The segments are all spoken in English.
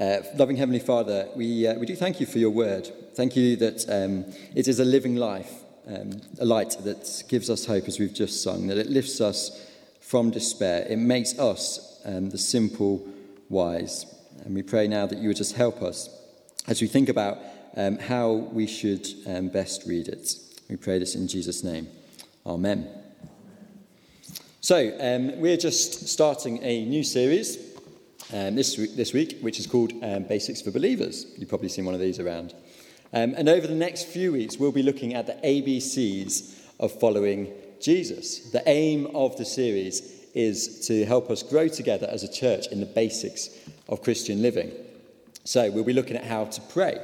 Uh, loving Heavenly Father, we, uh, we do thank you for your word. Thank you that um, it is a living life, um, a light that gives us hope as we've just sung, that it lifts us from despair. It makes us, um, the simple, wise. And we pray now that you would just help us as we think about um, how we should um, best read it. We pray this in Jesus' name. Amen. So, um, we're just starting a new series um, this, this week, which is called um, Basics for Believers. You've probably seen one of these around. Um, and over the next few weeks, we'll be looking at the ABCs of following Jesus. The aim of the series is to help us grow together as a church in the basics of Christian living. So, we'll be looking at how to pray,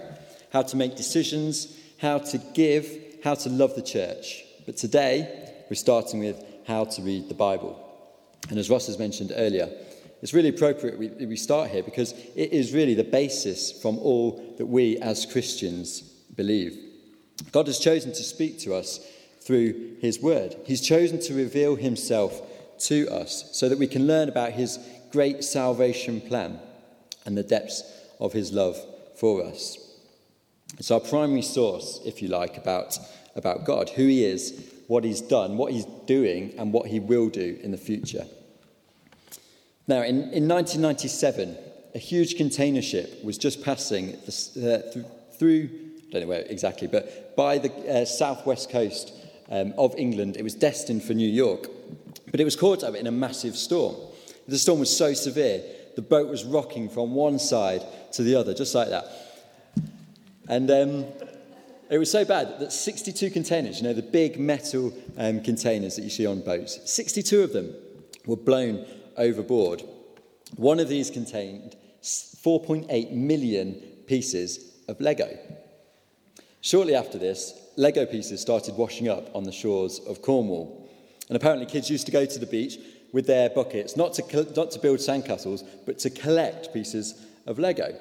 how to make decisions, how to give, how to love the church. But today, we're starting with how to read the Bible. And as Ross has mentioned earlier, it's really appropriate we, we start here because it is really the basis from all that we as Christians believe. God has chosen to speak to us through His Word. He's chosen to reveal Himself to us so that we can learn about His great salvation plan and the depths of His love for us. It's our primary source, if you like, about, about God, who He is, what He's done, what He's doing, and what He will do in the future. Now, in, in 1997, a huge container ship was just passing the, uh, th- through, I don't know where exactly, but by the uh, southwest coast um, of England. It was destined for New York, but it was caught up in a massive storm. The storm was so severe, the boat was rocking from one side to the other, just like that. And um, it was so bad that 62 containers, you know, the big metal um, containers that you see on boats, 62 of them were blown overboard. One of these contained 4.8 million pieces of Lego. Shortly after this, Lego pieces started washing up on the shores of Cornwall. And apparently, kids used to go to the beach with their buckets, not to, not to build sandcastles, but to collect pieces of Lego.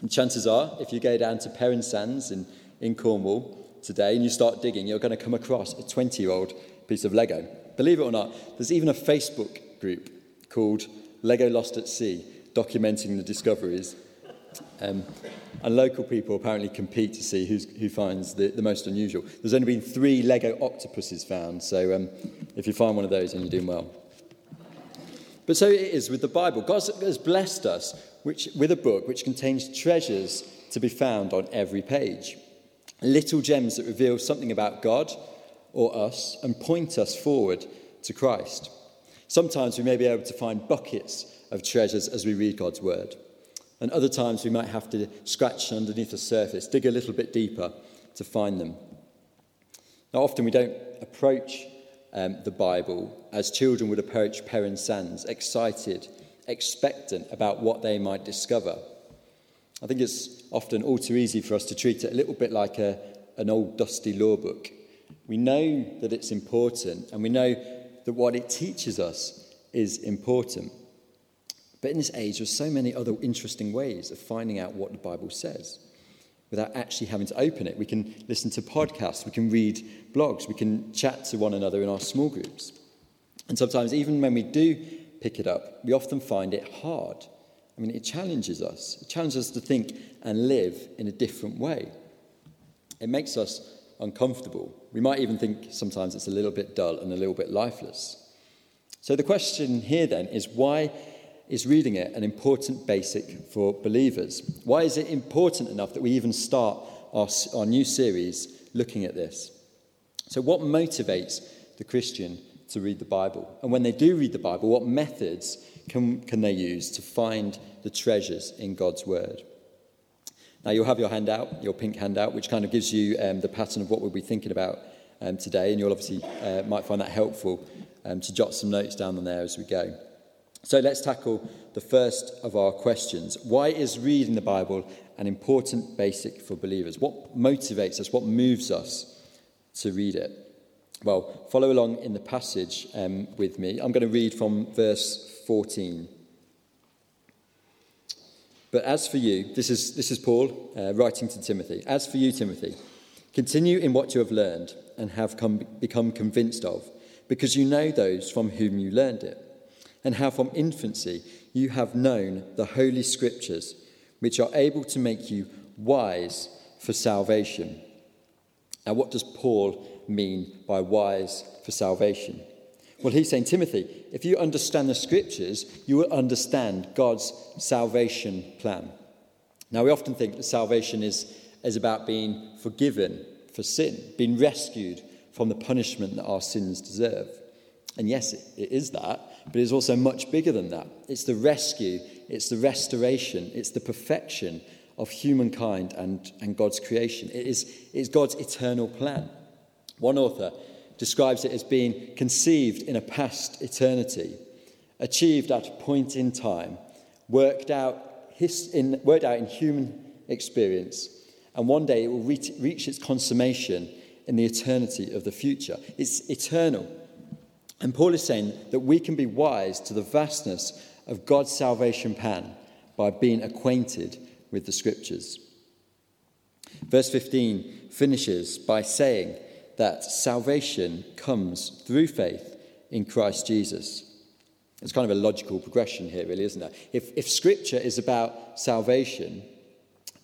And chances are, if you go down to Perran Sands in, in Cornwall today and you start digging, you're going to come across a 20 year old piece of Lego. Believe it or not, there's even a Facebook group called Lego Lost at Sea, documenting the discoveries. Um, and local people apparently compete to see who finds the, the most unusual. There's only been three Lego octopuses found, so um, if you find one of those, then you're doing well. But so it is with the Bible. God has blessed us which, with a book which contains treasures to be found on every page. Little gems that reveal something about God or us and point us forward to Christ. Sometimes we may be able to find buckets of treasures as we read God's word. And other times we might have to scratch underneath the surface, dig a little bit deeper to find them. Now, often we don't approach um, the Bible as children would approach Perran Sands, excited, expectant about what they might discover. I think it's often all too easy for us to treat it a little bit like a, an old dusty law book. We know that it's important and we know that what it teaches us is important. But in this age, there's so many other interesting ways of finding out what the Bible says without actually having to open it. We can listen to podcasts, we can read blogs, we can chat to one another in our small groups. And sometimes, even when we do pick it up, we often find it hard. I mean, it challenges us. It challenges us to think and live in a different way. It makes us uncomfortable. We might even think sometimes it's a little bit dull and a little bit lifeless. So the question here then is why is reading it an important basic for believers? Why is it important enough that we even start our, our new series looking at this? So, what motivates the Christian to read the Bible? And when they do read the Bible, what methods can, can they use to find the treasures in God's Word? Now, you'll have your handout, your pink handout, which kind of gives you um, the pattern of what we'll be thinking about um, today, and you'll obviously uh, might find that helpful um, to jot some notes down on there as we go. So let's tackle the first of our questions. Why is reading the Bible an important basic for believers? What motivates us? What moves us to read it? Well, follow along in the passage um, with me. I'm going to read from verse 14. But as for you, this is, this is Paul uh, writing to Timothy. As for you, Timothy, continue in what you have learned and have come, become convinced of, because you know those from whom you learned it, and how from infancy you have known the Holy Scriptures, which are able to make you wise for salvation. Now, what does Paul mean by wise for salvation? Well, he's saying, Timothy, if you understand the scriptures, you will understand God's salvation plan. Now, we often think that salvation is, is about being forgiven for sin, being rescued from the punishment that our sins deserve. And yes, it, it is that, but it's also much bigger than that. It's the rescue, it's the restoration, it's the perfection of humankind and, and God's creation. It is it's God's eternal plan. One author describes it as being conceived in a past eternity, achieved at a point in time, worked out, his, in, worked out in human experience, and one day it will reach, reach its consummation in the eternity of the future. It's eternal. And Paul is saying that we can be wise to the vastness of God's salvation plan by being acquainted with the scriptures. Verse 15 finishes by saying that salvation comes through faith in Christ Jesus. It's kind of a logical progression here, really, isn't it? If, if scripture is about salvation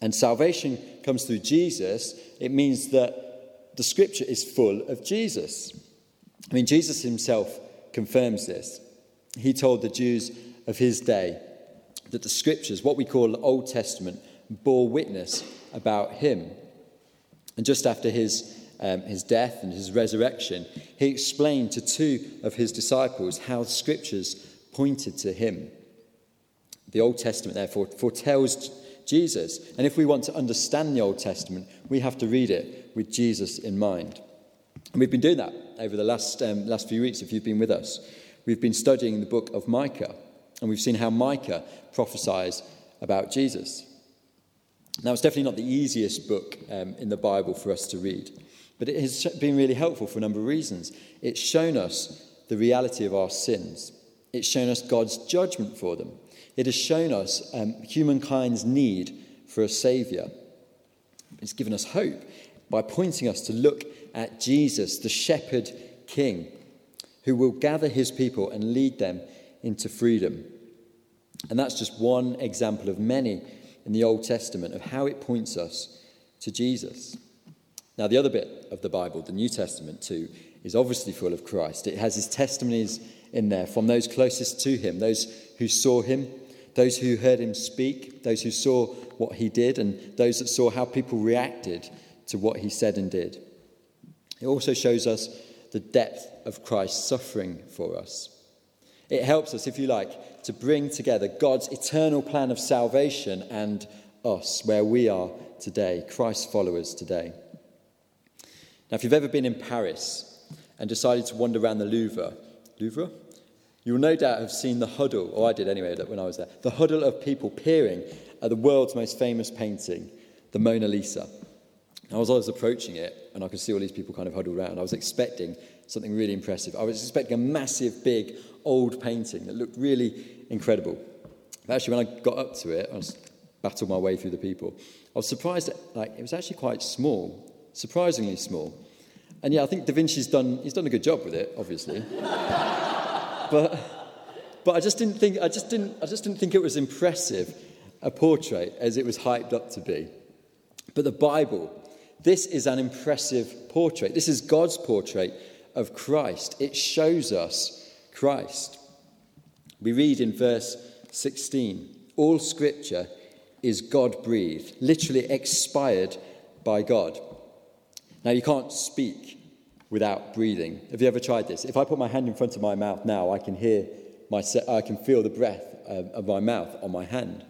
and salvation comes through Jesus, it means that the scripture is full of Jesus. I mean, Jesus himself confirms this. He told the Jews of his day that the scriptures, what we call the Old Testament, bore witness about him. And just after his, um, his death and his resurrection, he explained to two of his disciples how the scriptures pointed to him. The Old Testament, therefore, foretells Jesus. And if we want to understand the Old Testament, we have to read it with Jesus in mind. And we've been doing that over the last, um, last few weeks, if you've been with us. We've been studying the book of Micah, and we've seen how Micah prophesies about Jesus. Now, it's definitely not the easiest book um, in the Bible for us to read, but it has been really helpful for a number of reasons. It's shown us the reality of our sins, it's shown us God's judgment for them, it has shown us um, humankind's need for a Saviour. It's given us hope by pointing us to look at Jesus, the shepherd king, who will gather his people and lead them into freedom. And that's just one example of many in the Old Testament of how it points us to Jesus. Now, the other bit of the Bible, the New Testament too, is obviously full of Christ. It has his testimonies in there from those closest to him, those who saw him, those who heard him speak, those who saw what he did, and those that saw how people reacted to what he said and did. It also shows us the depth of Christ's suffering for us. It helps us, if you like, to bring together God's eternal plan of salvation and us, where we are today, Christ's followers today. Now, if you've ever been in Paris and decided to wander around the Louvre, Louvre? You'll no doubt have seen the huddle, or I did anyway when I was there, the huddle of people peering at the world's most famous painting, the Mona Lisa. Now, As I was approaching it, and I could see all these people kind of huddled around, I was expecting something really impressive. I was expecting a massive, big, old painting that looked really incredible. But actually, when I got up to it, I was battled my way through the people. I was surprised that like, it was actually quite small, surprisingly small. And yeah, I think Da Vinci's done, he's done a good job with it, obviously. but, but I just didn't think, I just didn't, I just didn't think it was impressive, a portrait, as it was hyped up to be. But the Bible this is an impressive portrait. This is God's portrait of Christ. It shows us Christ. We read in verse 16 all scripture is God breathed, literally expired by God. Now, you can't speak without breathing. Have you ever tried this? If I put my hand in front of my mouth now, I can hear my, I can feel the breath of my mouth on my hand.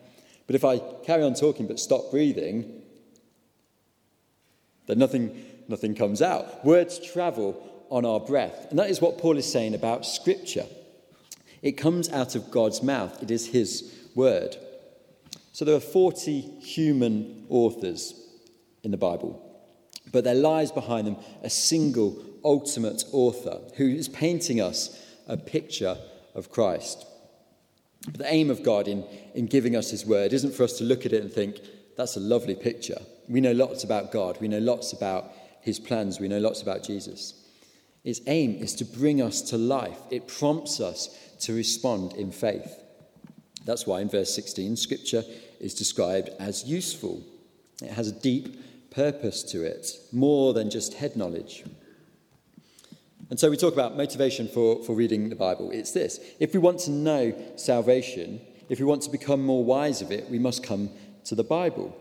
But if I carry on talking but stop breathing, then nothing, nothing comes out. Words travel on our breath. And that is what Paul is saying about Scripture. It comes out of God's mouth, it is His word. So there are 40 human authors in the Bible, but there lies behind them a single ultimate author who is painting us a picture of Christ. But the aim of God in, in giving us His word isn't for us to look at it and think, that's a lovely picture. We know lots about God. We know lots about his plans. We know lots about Jesus. Its aim is to bring us to life. It prompts us to respond in faith. That's why in verse 16, Scripture is described as useful. It has a deep purpose to it, more than just head knowledge. And so we talk about motivation for, for reading the Bible. It's this if we want to know salvation, if we want to become more wise of it, we must come to the Bible.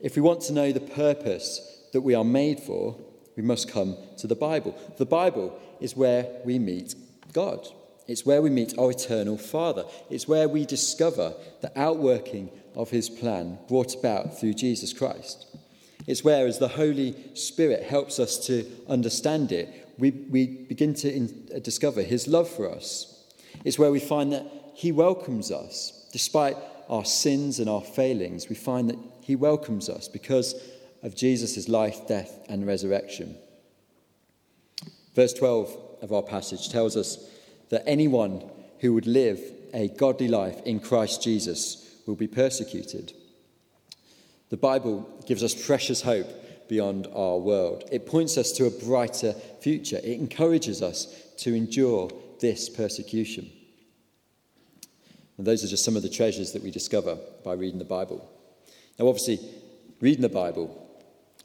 If we want to know the purpose that we are made for, we must come to the Bible. The Bible is where we meet God. It's where we meet our eternal Father. It's where we discover the outworking of his plan brought about through Jesus Christ. It's where, as the Holy Spirit helps us to understand it, we, we begin to in, uh, discover his love for us. It's where we find that he welcomes us. Despite our sins and our failings, we find that he welcomes us because of Jesus' life, death, and resurrection. Verse 12 of our passage tells us that anyone who would live a godly life in Christ Jesus will be persecuted. The Bible gives us precious hope beyond our world. It points us to a brighter future. It encourages us to endure this persecution. And those are just some of the treasures that we discover by reading the Bible. Now, obviously, reading the Bible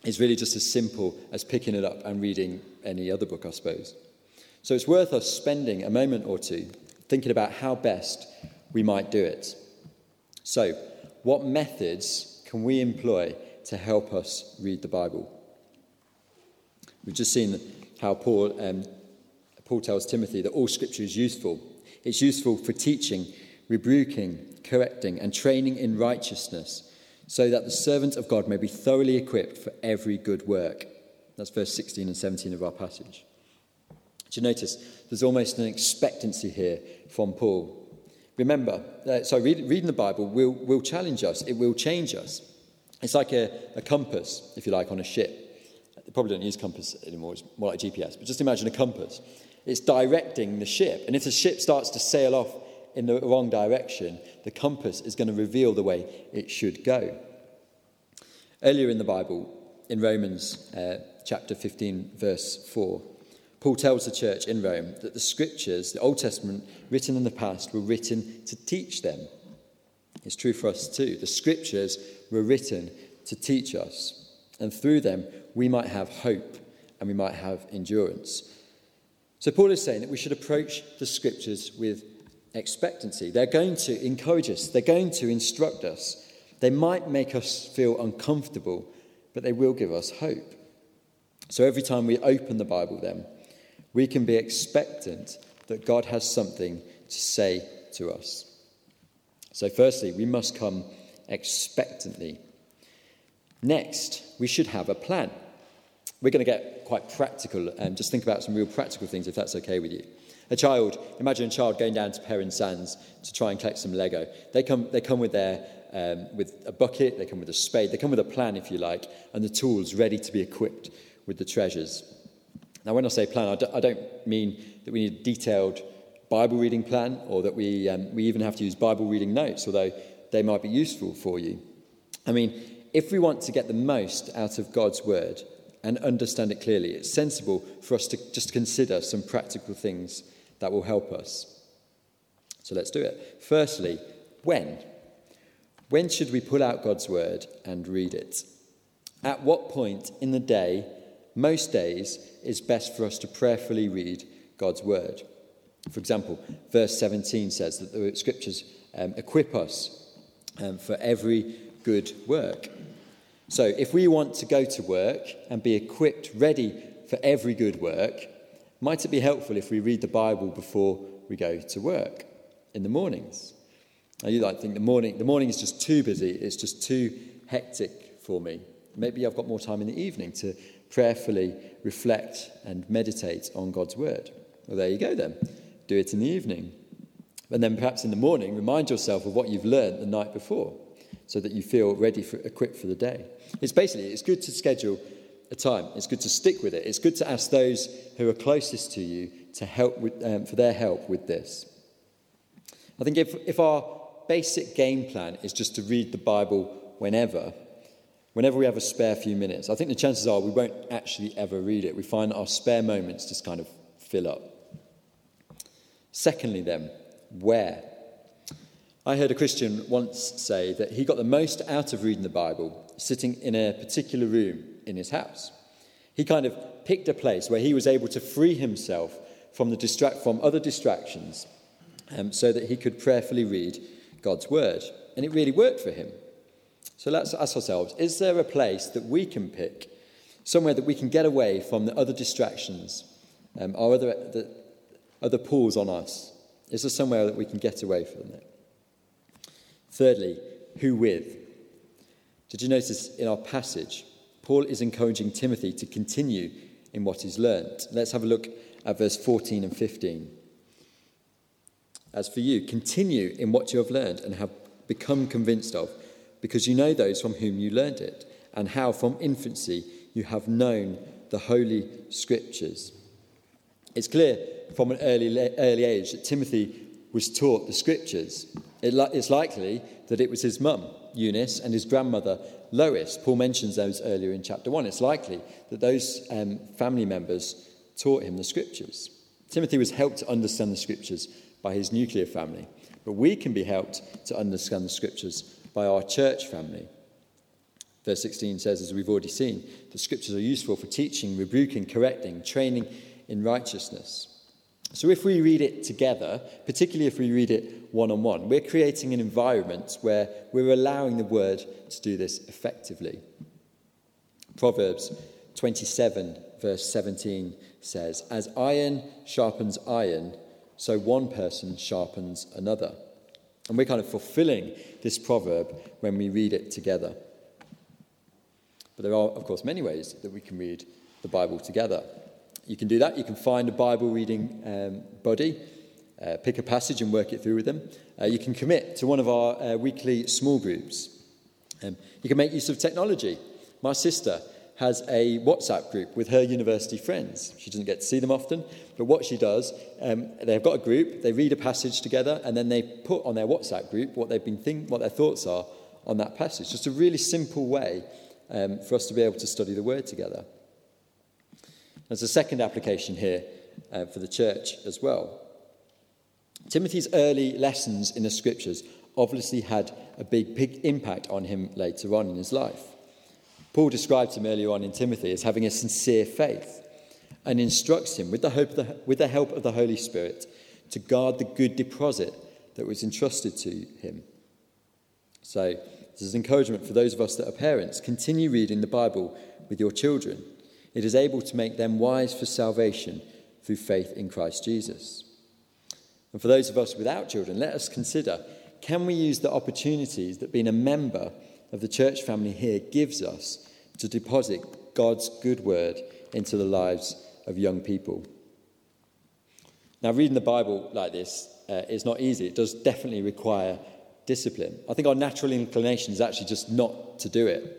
is really just as simple as picking it up and reading any other book, I suppose. So it's worth us spending a moment or two thinking about how best we might do it. So, what methods can we employ to help us read the Bible? We've just seen how Paul, um, Paul tells Timothy that all scripture is useful. It's useful for teaching, rebuking, correcting, and training in righteousness, so that the servant of God may be thoroughly equipped for every good work. That's verse 16 and 17 of our passage. Do you notice there's almost an expectancy here from Paul? Remember, uh, so read, reading the Bible will, will challenge us, it will change us. It's like a, a compass, if you like, on a ship. They probably don't use compass anymore, it's more like GPS, but just imagine a compass. It's directing the ship, and if the ship starts to sail off in the wrong direction, the compass is going to reveal the way it should go. Earlier in the Bible, in Romans uh, chapter 15, verse 4, Paul tells the church in Rome that the scriptures, the Old Testament written in the past, were written to teach them. It's true for us too. The scriptures were written to teach us, and through them we might have hope and we might have endurance. So, Paul is saying that we should approach the scriptures with expectancy. They're going to encourage us, they're going to instruct us. They might make us feel uncomfortable, but they will give us hope. So, every time we open the Bible, then, we can be expectant that God has something to say to us. So, firstly, we must come expectantly. Next, we should have a plan. We're going to get quite practical and just think about some real practical things if that's okay with you. A child, imagine a child going down to Perran Sands to try and collect some Lego. They come, they come with, their, um, with a bucket, they come with a spade, they come with a plan, if you like, and the tools ready to be equipped with the treasures. Now, when I say plan, I don't mean that we need a detailed Bible reading plan or that we, um, we even have to use Bible reading notes, although they might be useful for you. I mean, if we want to get the most out of God's word and understand it clearly, it's sensible for us to just consider some practical things that will help us. So let's do it. Firstly, when? When should we pull out God's word and read it? At what point in the day most days it's best for us to prayerfully read God's word. For example, verse 17 says that the scriptures um, equip us um, for every good work. So, if we want to go to work and be equipped, ready for every good work, might it be helpful if we read the Bible before we go to work in the mornings? Now, you might think the morning, the morning is just too busy, it's just too hectic for me. Maybe I've got more time in the evening to prayerfully reflect and meditate on God's word. Well, there you go then. Do it in the evening. And then perhaps in the morning, remind yourself of what you've learned the night before so that you feel ready, for, equipped for the day. It's basically, it's good to schedule a time. It's good to stick with it. It's good to ask those who are closest to you to help with, um, for their help with this. I think if, if our basic game plan is just to read the Bible whenever, whenever we have a spare few minutes, I think the chances are we won't actually ever read it. We find our spare moments just kind of fill up. Secondly, then, where? I heard a Christian once say that he got the most out of reading the Bible sitting in a particular room in his house. He kind of picked a place where he was able to free himself from, the distract, from other distractions um, so that he could prayerfully read God's word. And it really worked for him. So let's ask ourselves is there a place that we can pick, somewhere that we can get away from the other distractions, um, or other, the, other pulls on us? Is there somewhere that we can get away from it? Thirdly, who with? Did you notice in our passage, Paul is encouraging Timothy to continue in what he's learnt. Let's have a look at verse 14 and 15. As for you, continue in what you have learned and have become convinced of, because you know those from whom you learned it, and how from infancy you have known the Holy Scriptures. It's clear from an early, early age that Timothy was taught the Scriptures. it's likely that it was his mum, Eunice, and his grandmother, Lois. Paul mentions those earlier in chapter 1. It's likely that those um, family members taught him the Scriptures. Timothy was helped to understand the Scriptures by his nuclear family, but we can be helped to understand the Scriptures by our church family. Verse 16 says, as we've already seen, the Scriptures are useful for teaching, rebuking, correcting, training in righteousness. So, if we read it together, particularly if we read it one on one, we're creating an environment where we're allowing the word to do this effectively. Proverbs 27, verse 17 says, As iron sharpens iron, so one person sharpens another. And we're kind of fulfilling this proverb when we read it together. But there are, of course, many ways that we can read the Bible together. You can do that. You can find a Bible reading um, buddy, uh, pick a passage and work it through with them. Uh, you can commit to one of our uh, weekly small groups. Um, you can make use of technology. My sister has a WhatsApp group with her university friends. She doesn't get to see them often, but what she does, um, they've got a group, they read a passage together, and then they put on their WhatsApp group what they've been think, what their thoughts are on that passage. Just a really simple way um, for us to be able to study the Word together. There's a second application here uh, for the church as well. Timothy's early lessons in the scriptures obviously had a big, big impact on him later on in his life. Paul describes him earlier on in Timothy as having a sincere faith and instructs him, with the, hope the, with the help of the Holy Spirit, to guard the good deposit that was entrusted to him. So, this is encouragement for those of us that are parents. Continue reading the Bible with your children. It is able to make them wise for salvation through faith in Christ Jesus. And for those of us without children, let us consider can we use the opportunities that being a member of the church family here gives us to deposit God's good word into the lives of young people? Now, reading the Bible like this uh, is not easy. It does definitely require discipline. I think our natural inclination is actually just not to do it.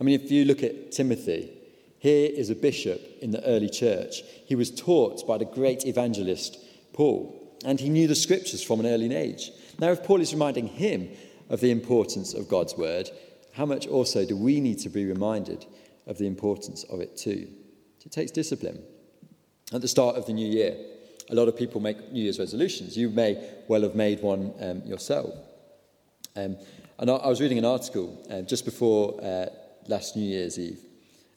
I mean, if you look at Timothy, here is a bishop in the early church. He was taught by the great evangelist Paul, and he knew the scriptures from an early age. Now, if Paul is reminding him of the importance of God's word, how much also do we need to be reminded of the importance of it too? It takes discipline. At the start of the new year, a lot of people make New Year's resolutions. You may well have made one um, yourself. Um, and I, I, was reading an article uh, just before uh, last New Year's Eve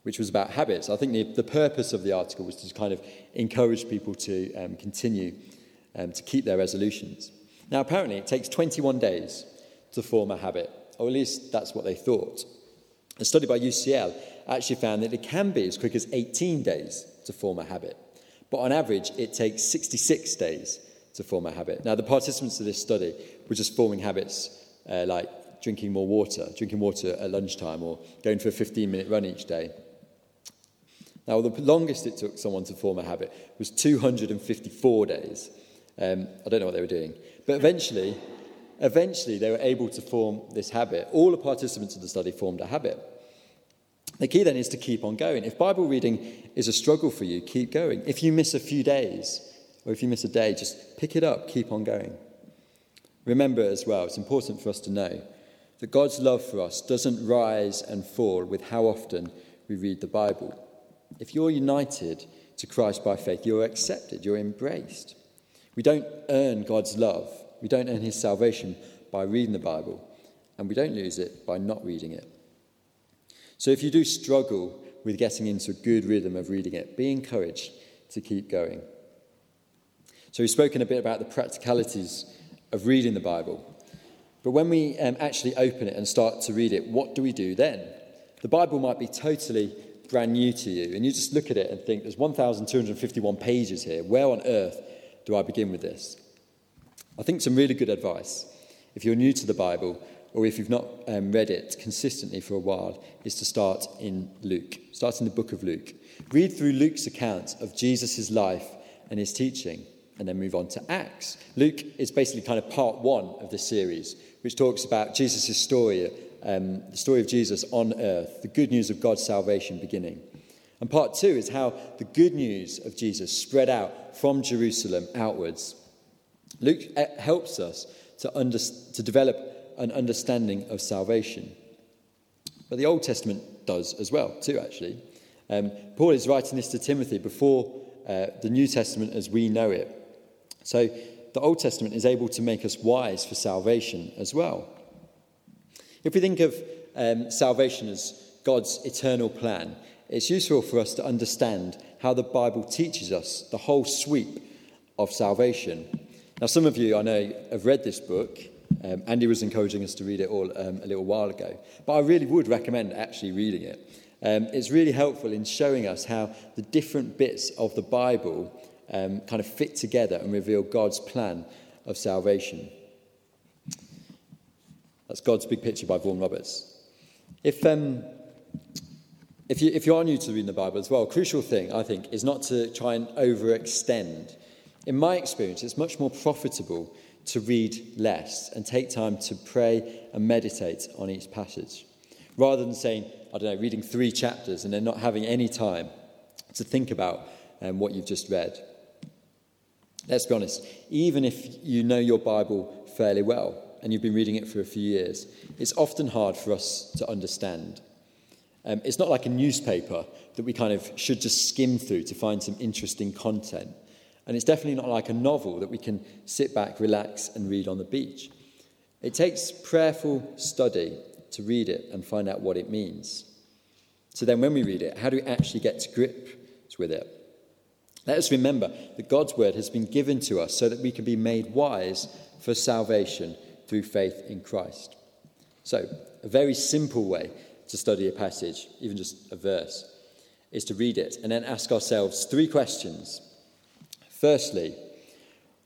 which was about habits. I think the, the purpose of the article was to kind of encourage people to um, continue um, to keep their resolutions. Now, apparently, it takes 21 days to form a habit, or at least that's what they thought. A study by UCL actually found that it can be as quick as 18 days to form a habit, but on average, it takes 66 days to form a habit. Now, the participants of this study were just forming habits uh, like drinking more water, drinking water at lunchtime, or going for a 15 minute run each day. Now, the longest it took someone to form a habit was 254 days. Um, I don't know what they were doing. But eventually, eventually, they were able to form this habit. All the participants of the study formed a habit. The key then is to keep on going. If Bible reading is a struggle for you, keep going. If you miss a few days, or if you miss a day, just pick it up, keep on going. Remember as well, it's important for us to know that God's love for us doesn't rise and fall with how often we read the Bible. If you're united to Christ by faith, you're accepted, you're embraced. We don't earn God's love, we don't earn his salvation by reading the Bible, and we don't lose it by not reading it. So if you do struggle with getting into a good rhythm of reading it, be encouraged to keep going. So we've spoken a bit about the practicalities of reading the Bible. But when we um, actually open it and start to read it, what do we do then? The Bible might be totally brand new to you, and you just look at it and think, there's 1,251 pages here. Where on earth do I begin with this? I think some really good advice, if you're new to the Bible, or if you've not um, read it consistently for a while, is to start in Luke. Start in the book of Luke. Read through Luke's account of Jesus' life and his teaching, and then move on to Acts. Luke is basically kind of part one of the series, which talks about Jesus' story, um, the story of Jesus on earth, the good news of God's salvation beginning. And part two is how the good news of Jesus spread out from Jerusalem outwards. Luke helps us to, under, to develop an understanding of salvation. But the Old Testament does as well, too, actually. Um, Paul is writing this to Timothy before uh, the New Testament as we know it. So the Old Testament is able to make us wise for salvation as well. If we think of um, salvation as God's eternal plan, it's useful for us to understand how the Bible teaches us the whole sweep of salvation. Now, some of you I know have read this book, um, Andy was encouraging us to read it all um, a little while ago. But I really would recommend actually reading it. Um, it's really helpful in showing us how the different bits of the Bible um, kind of fit together and reveal God's plan of salvation. That's God's Big Picture by Vaughan Roberts. If, um, if, you, if you are new to reading the Bible as well, a crucial thing, I think, is not to try and overextend. In my experience, it's much more profitable to read less and take time to pray and meditate on each passage. Rather than saying, I don't know, reading three chapters and then not having any time to think about um, what you've just read. Let's be honest, even if you know your Bible fairly well and you've been reading it for a few years, it's often hard for us to understand. Um, it's not like a newspaper that we kind of should just skim through to find some interesting content. And it's definitely not like a novel that we can sit back, relax, and read on the beach. It takes prayerful study to read it and find out what it means. So then, when we read it, how do we actually get to grips with it? Let us remember that God's word has been given to us so that we can be made wise for salvation through faith in Christ. So, a very simple way to study a passage, even just a verse, is to read it and then ask ourselves three questions Firstly,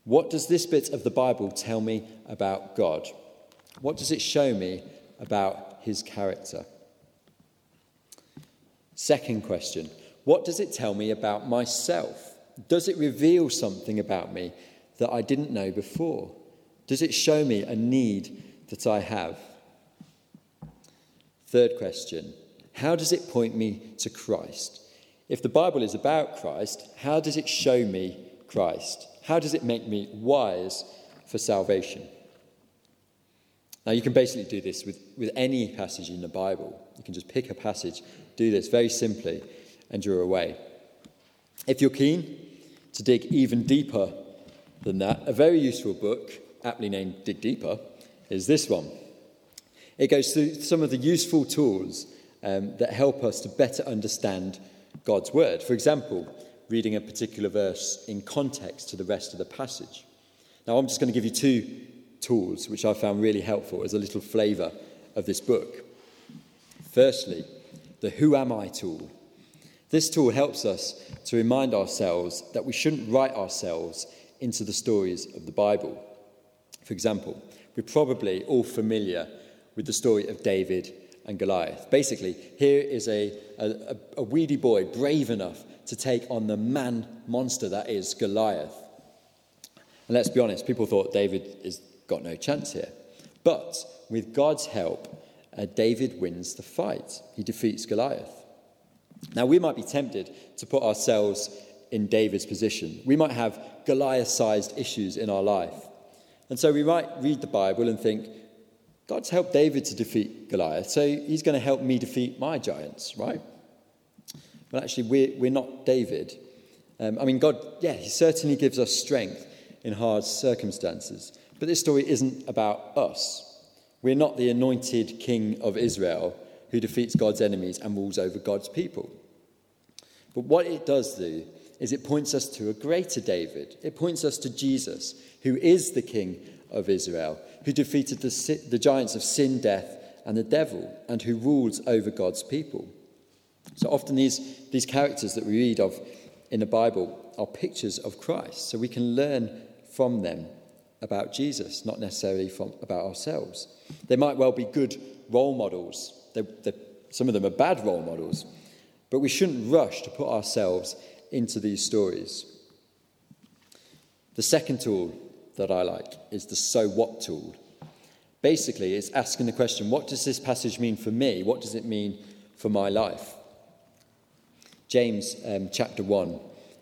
what does this bit of the Bible tell me about God? What does it show me about his character? Second question, what does it tell me about myself? Does it reveal something about me that I didn't know before? Does it show me a need that I have? Third question, how does it point me to Christ? If the Bible is about Christ, how does it show me Christ? How does it make me wise for salvation? Now, you can basically do this with, with any passage in the Bible. You can just pick a passage, do this very simply, and you're away. If you're keen to dig even deeper than that, a very useful book, aptly named Dig Deeper, is this one. It goes through some of the useful tools um, that help us to better understand God's Word. For example, reading a particular verse in context to the rest of the passage. Now, I'm just going to give you two tools which I found really helpful as a little flavour of this book. Firstly, the Who Am I tool. This tool helps us to remind ourselves that we shouldn't write ourselves into the stories of the Bible. For example, we're probably all familiar with the story of David and Goliath. Basically, here is a, a, a weedy boy brave enough to take on the man monster that is Goliath. And let's be honest, people thought David has got no chance here. But with God's help, uh, David wins the fight. He defeats Goliath. Now, we might be tempted to put ourselves in David's position. We might have Goliath sized issues in our life. And so we might read the Bible and think, God's helped David to defeat Goliath, so he's going to help me defeat my giants, right? But actually, we're, we're not David. Um, I mean, God, yeah, He certainly gives us strength in hard circumstances. But this story isn't about us. We're not the anointed king of Israel who defeats God's enemies and rules over God's people. But what it does do is it points us to a greater David. It points us to Jesus, who is the king of Israel, who defeated the, the giants of sin, death, and the devil, and who rules over God's people. So often these, these characters that we read of in the Bible are pictures of Christ, so we can learn from them about Jesus, not necessarily from, about ourselves. They might well be good role models. They're, they're, some of them are bad role models, but we shouldn't rush to put ourselves into these stories. The second tool that I like is the so what tool. Basically, it's asking the question what does this passage mean for me? What does it mean for my life? James um, chapter 1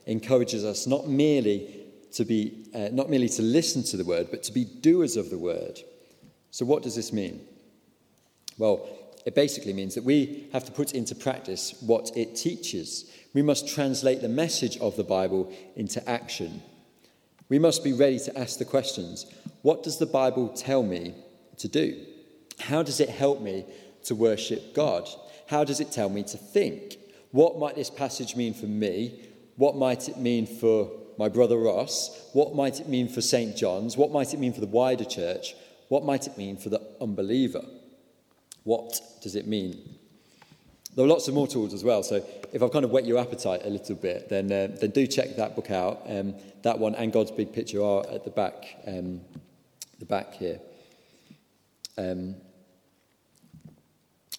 encourages us not merely to be uh, not merely to listen to the word but to be doers of the word. So what does this mean? Well, it basically means that we have to put into practice what it teaches. We must translate the message of the Bible into action. We must be ready to ask the questions what does the Bible tell me to do? How does it help me to worship God? How does it tell me to think? What might this passage mean for me? What might it mean for my brother Ross? What might it mean for St. John's? What might it mean for the wider church? What might it mean for the unbeliever? What does it mean? There are lots of more tools as well. So if I've kind of whet your appetite a little bit, then, uh, then do check that book out. Um, that one and God's Big Picture are at the back, um, the back here. Um,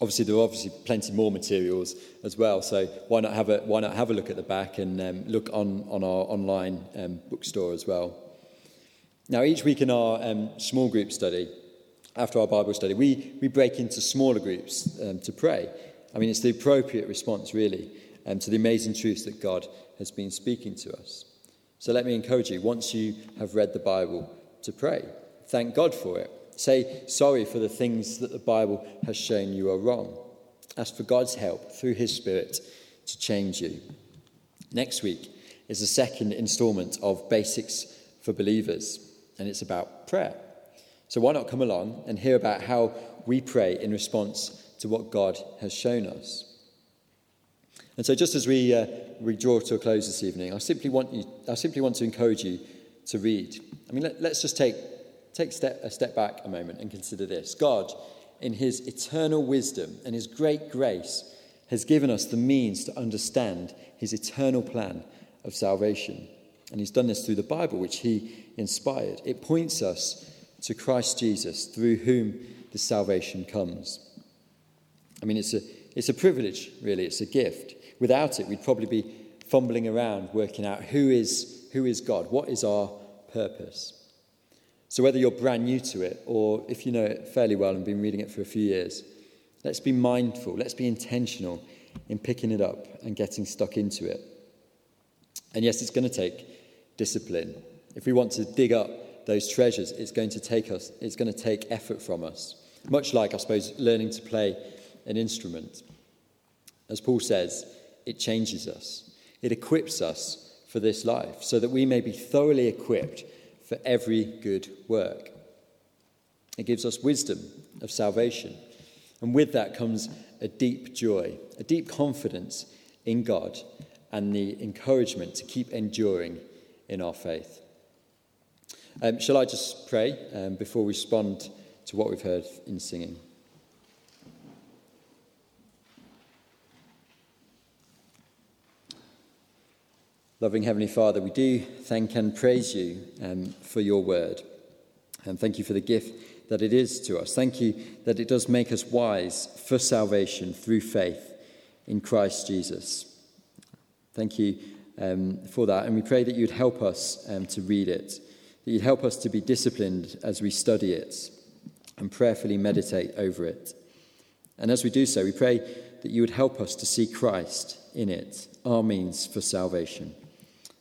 obviously, there are obviously plenty more materials as well. So why not have a why not have a look at the back and um, look on on our online um, bookstore as well. Now, each week in our um, small group study, after our Bible study, we, we break into smaller groups um, to pray. I mean, it's the appropriate response, really, to the amazing truths that God has been speaking to us. So let me encourage you, once you have read the Bible, to pray. Thank God for it. Say sorry for the things that the Bible has shown you are wrong. Ask for God's help through His Spirit to change you. Next week is the second installment of Basics for Believers, and it's about prayer. So why not come along and hear about how we pray in response to what God has shown us? And so, just as we, uh, we draw to a close this evening, I simply want, you, I simply want to encourage you to read. I mean, let, us just take, take step, a step back a moment and consider this. God, in his eternal wisdom and his great grace, has given us the means to understand his eternal plan of salvation. And he's done this through the Bible, which he inspired. It points us to Christ Jesus, through whom the salvation comes. I mean, it's a, it's a privilege, really, it's a gift. Without it, we'd probably be fumbling around working out who is, who is God, what is our purpose. So, whether you're brand new to it or if you know it fairly well and been reading it for a few years, let's be mindful, let's be intentional in picking it up and getting stuck into it. And yes, it's going to take discipline. If we want to dig up those treasures, it's going to take us, it's going to take effort from us. Much like, I suppose, learning to play an instrument. As Paul says, it changes us. It equips us for this life so that we may be thoroughly equipped for every good work. It gives us wisdom of salvation. And with that comes a deep joy, a deep confidence in God, and the encouragement to keep enduring in our faith. Um, shall I just pray um, before we respond to what we've heard in singing? Loving Heavenly Father, we do thank and praise you um, for your word. And thank you for the gift that it is to us. Thank you that it does make us wise for salvation through faith in Christ Jesus. Thank you um, for that. And we pray that you'd help us um, to read it that you'd help us to be disciplined as we study it and prayerfully meditate over it. And as we do so, we pray that you would help us to see Christ in it, our means for salvation.